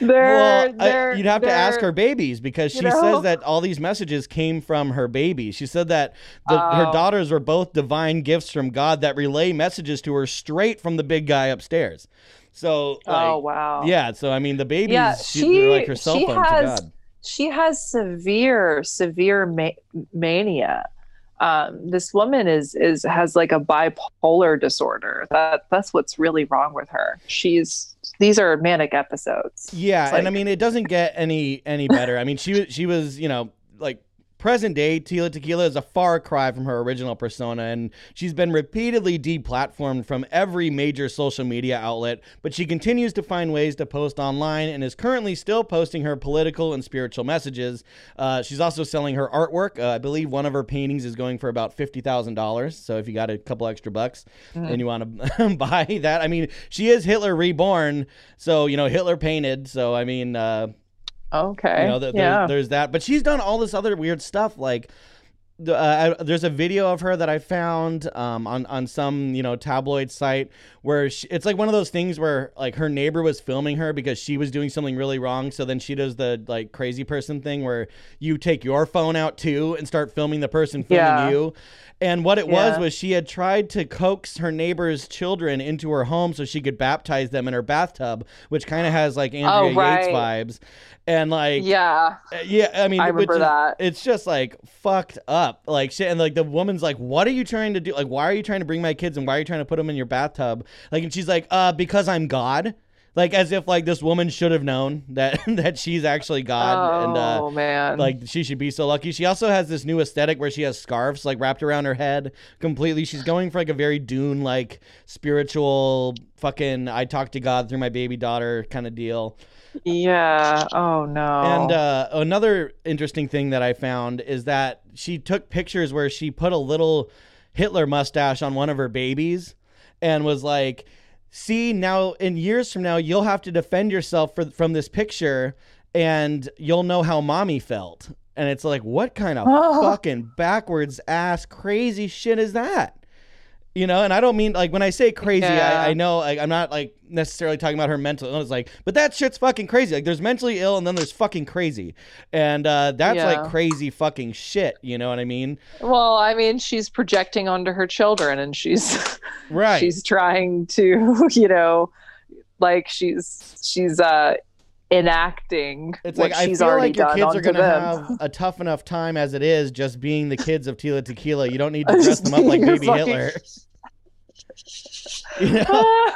well, I, you'd have to ask her babies because she know? says that all these messages came from her babies. She said that the, oh. her daughters are both divine gifts from God that relay messages to her straight from the big guy upstairs. So, oh, like,
oh wow,
yeah. So I mean, the babies, yeah, she, she like her cell phone has, to God.
She has severe, severe ma- mania um, this woman is is has like a bipolar disorder. That that's what's really wrong with her. She's these are manic episodes.
Yeah, like, and I mean it doesn't get any any better. I mean she she was you know like present day, Tila Tequila is a far cry from her original persona, and she's been repeatedly deplatformed from every major social media outlet, but she continues to find ways to post online and is currently still posting her political and spiritual messages. Uh, she's also selling her artwork. Uh, I believe one of her paintings is going for about $50,000. So if you got a couple extra bucks mm. and you want to buy that, I mean, she is Hitler reborn. So, you know, Hitler painted. So, I mean, uh,
Okay.
You know, th- yeah. there's, there's that. But she's done all this other weird stuff like uh, I, there's a video of her that I found um, on on some you know tabloid site where she, it's like one of those things where like her neighbor was filming her because she was doing something really wrong. So then she does the like crazy person thing where you take your phone out too and start filming the person filming yeah. you. And what it yeah. was was she had tried to coax her neighbor's children into her home so she could baptize them in her bathtub, which kind of has like Andrea oh, right. Yates vibes. And like
yeah,
uh, yeah. I mean,
I remember is, that.
It's just like fucked up, like shit. And like the woman's like, "What are you trying to do? Like, why are you trying to bring my kids and why are you trying to put them in your bathtub?" Like, and she's like, "Uh, because I'm God." Like as if like this woman should have known that that she's actually God
oh,
and
uh, man
like she should be so lucky. She also has this new aesthetic where she has scarves like wrapped around her head completely. She's going for like a very Dune like spiritual fucking I talk to God through my baby daughter kind of deal.
Yeah. Oh no.
And uh, another interesting thing that I found is that she took pictures where she put a little Hitler mustache on one of her babies and was like see now in years from now you'll have to defend yourself for, from this picture and you'll know how mommy felt and it's like what kind of oh. fucking backwards ass crazy shit is that you know and i don't mean like when i say crazy yeah. I, I, know like, i'm not like necessarily talking about her mental illness like but that shit's fucking crazy like there's mentally ill and then there's fucking crazy and uh, that's yeah. like crazy fucking shit you know what i mean
well i mean she's projecting onto her children and she's
right
she's trying to you know like she's she's uh enacting it's like I feel like your kids are gonna them.
have a tough enough time as it is just being the kids of Tila Tequila. You don't need to dress them up like baby. Hitler. you know?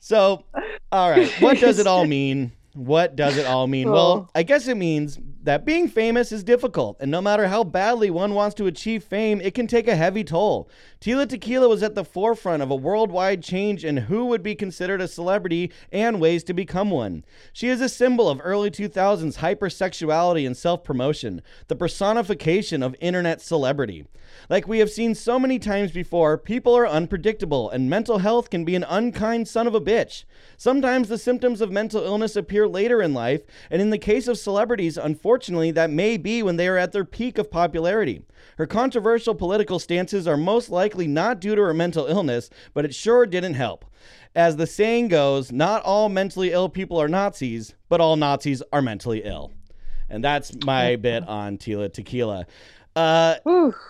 so, all right, what does it all mean? What does it all mean? Well, I guess it means that being famous is difficult, and no matter how badly one wants to achieve fame, it can take a heavy toll. Tila Tequila was at the forefront of a worldwide change in who would be considered a celebrity and ways to become one. She is a symbol of early 2000s hypersexuality and self promotion, the personification of internet celebrity. Like we have seen so many times before, people are unpredictable, and mental health can be an unkind son of a bitch. Sometimes the symptoms of mental illness appear later in life, and in the case of celebrities, unfortunately, that may be when they are at their peak of popularity. Her controversial political stances are most likely not due to her mental illness, but it sure didn't help. As the saying goes, not all mentally ill people are Nazis, but all Nazis are mentally ill. And that's my bit on Tila Tequila. Uh,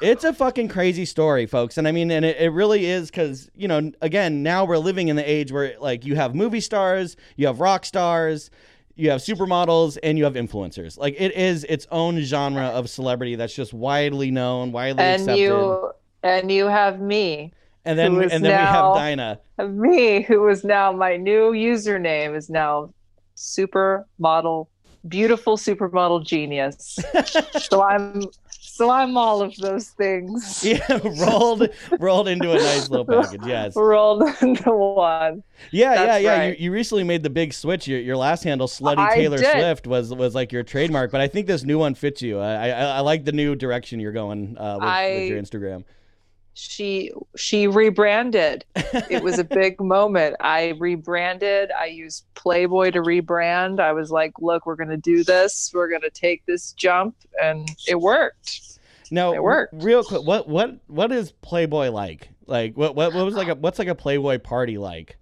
it's a fucking crazy story, folks. And I mean, and it, it really is because, you know, again, now we're living in the age where, like, you have movie stars, you have rock stars, you have supermodels and you have influencers. Like it is its own genre of celebrity that's just widely known, widely
and
accepted.
You, and you have me.
And then and then now, we have Dinah.
Me, who is now my new username is now supermodel beautiful supermodel genius. so I'm So I'm all of those things.
Yeah, rolled rolled into a nice little package. Yes,
rolled into one.
Yeah, That's yeah, yeah. Right. You, you recently made the big switch. Your, your last handle, Slutty I Taylor did. Swift, was was like your trademark. But I think this new one fits you. I I, I like the new direction you're going uh, with, I, with your Instagram
she she rebranded. It was a big moment. I rebranded. I used playboy to rebrand. I was like look we're going to do this. We're going to take this jump and it worked.
No it worked. real quick what what what is playboy like? Like what what, what was like a what's like a playboy party like?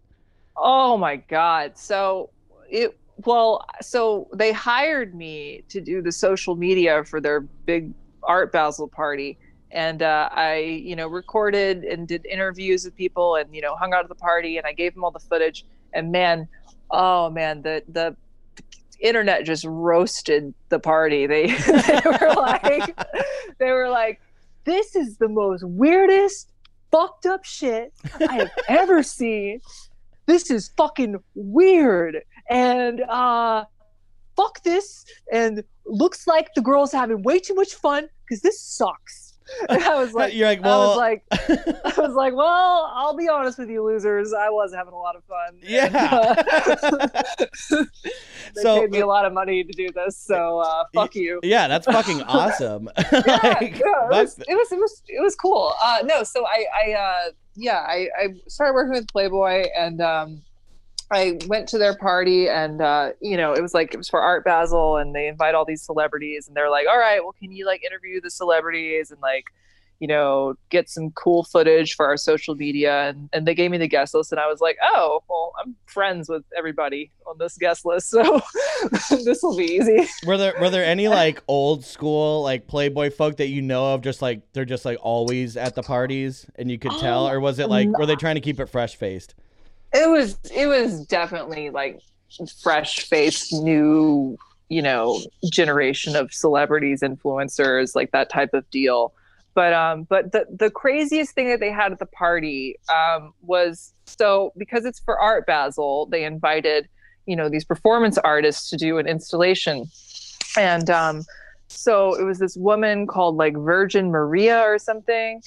Oh my god. So it well so they hired me to do the social media for their big art basel party and uh, I, you know, recorded and did interviews with people, and you know, hung out at the party, and I gave them all the footage. And man, oh man, the the internet just roasted the party. They they were like, they were like, this is the most weirdest, fucked up shit I have ever seen. This is fucking weird, and uh, fuck this. And looks like the girls having way too much fun because this sucks and I was like,
you're like, well,
I was like, I was like, well, I'll be honest with you, losers. I was having a lot of fun.
Yeah.
they so, paid me a lot of money to do this, so uh, fuck you.
Yeah, that's fucking awesome.
yeah, like, yeah it, was, it, was, it was it was cool. Uh, no, so I I uh, yeah I I started working with Playboy and um I went to their party and uh, you know, it was like it was for Art Basel and they invite all these celebrities and they're like, All right, well can you like interview the celebrities and like, you know, get some cool footage for our social media and, and they gave me the guest list and I was like, Oh, well, I'm friends with everybody on this guest list, so this will be easy.
Were there were there any like old school like Playboy folk that you know of just like they're just like always at the parties and you could tell, or was it like were they trying to keep it fresh faced?
It was it was definitely like fresh faced new you know generation of celebrities influencers like that type of deal. But um but the the craziest thing that they had at the party um was so because it's for art basel they invited you know these performance artists to do an installation. And um so it was this woman called like virgin maria or something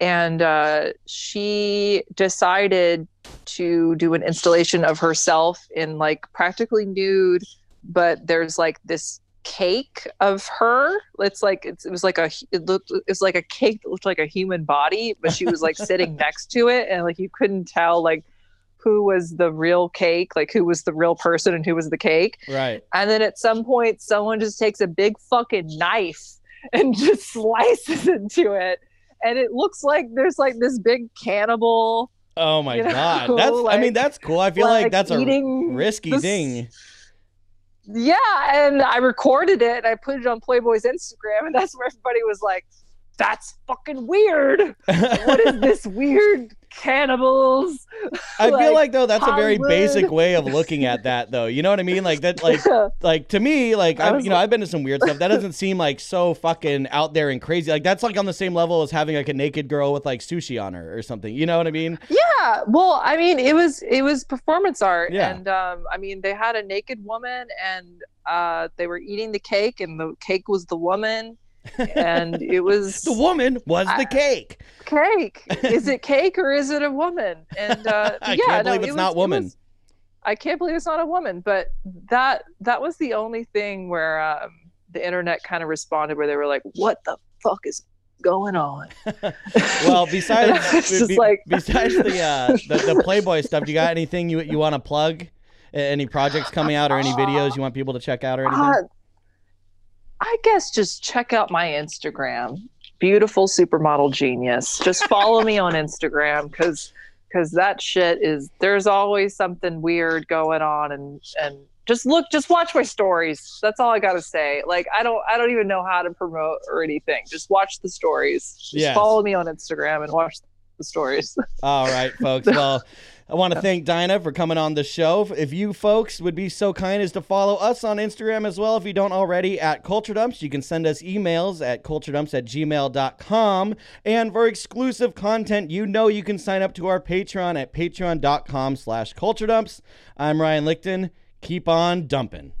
and uh, she decided to do an installation of herself in like practically nude but there's like this cake of her. It's like it's, it was like a it looked it's like a cake that looked like a human body but she was like sitting next to it and like you couldn't tell like who was the real cake like who was the real person and who was the cake.
Right.
And then at some point someone just takes a big fucking knife and just slices into it and it looks like there's like this big cannibal.
Oh my you know, god, that's like, I mean that's cool. I feel like, like that's a risky this, thing.
Yeah, and I recorded it and I put it on Playboy's Instagram, and that's where everybody was like, "That's fucking weird. what is this weird cannibals.
I like, feel like though that's Hollywood. a very basic way of looking at that though. You know what I mean? Like that like like to me like I you know I've been to some weird stuff. That doesn't seem like so fucking out there and crazy. Like that's like on the same level as having like a naked girl with like sushi on her or something. You know what I mean?
Yeah. Well, I mean it was it was performance art yeah. and um I mean they had a naked woman and uh they were eating the cake and the cake was the woman and it was
the woman was the cake.
Cake is it cake or is it a woman? And uh, I
yeah, can't believe no, it's it not was, woman. It was,
I can't believe it's not a woman. But that that was the only thing where um, the internet kind of responded, where they were like, "What the fuck is going on?"
well, besides be, like... besides the, uh, the the Playboy stuff, do you got anything you you want to plug? Any projects coming out or any videos you want people to check out or anything? Uh,
I guess just check out my Instagram, beautiful supermodel genius. Just follow me on Instagram because because that shit is there's always something weird going on and and just look just watch my stories. That's all i gotta say. Like i don't i don't even know how to promote or anything. Just watch the stories. Just yes. follow me on instagram and watch the stories.
All right folks. Well I want to thank Dinah for coming on the show. If you folks would be so kind as to follow us on Instagram as well, if you don't already, at Culture Dumps, you can send us emails at culturedumps at gmail.com. And for exclusive content, you know you can sign up to our Patreon at patreon.com slash culture dumps. I'm Ryan Lichten. Keep on dumping.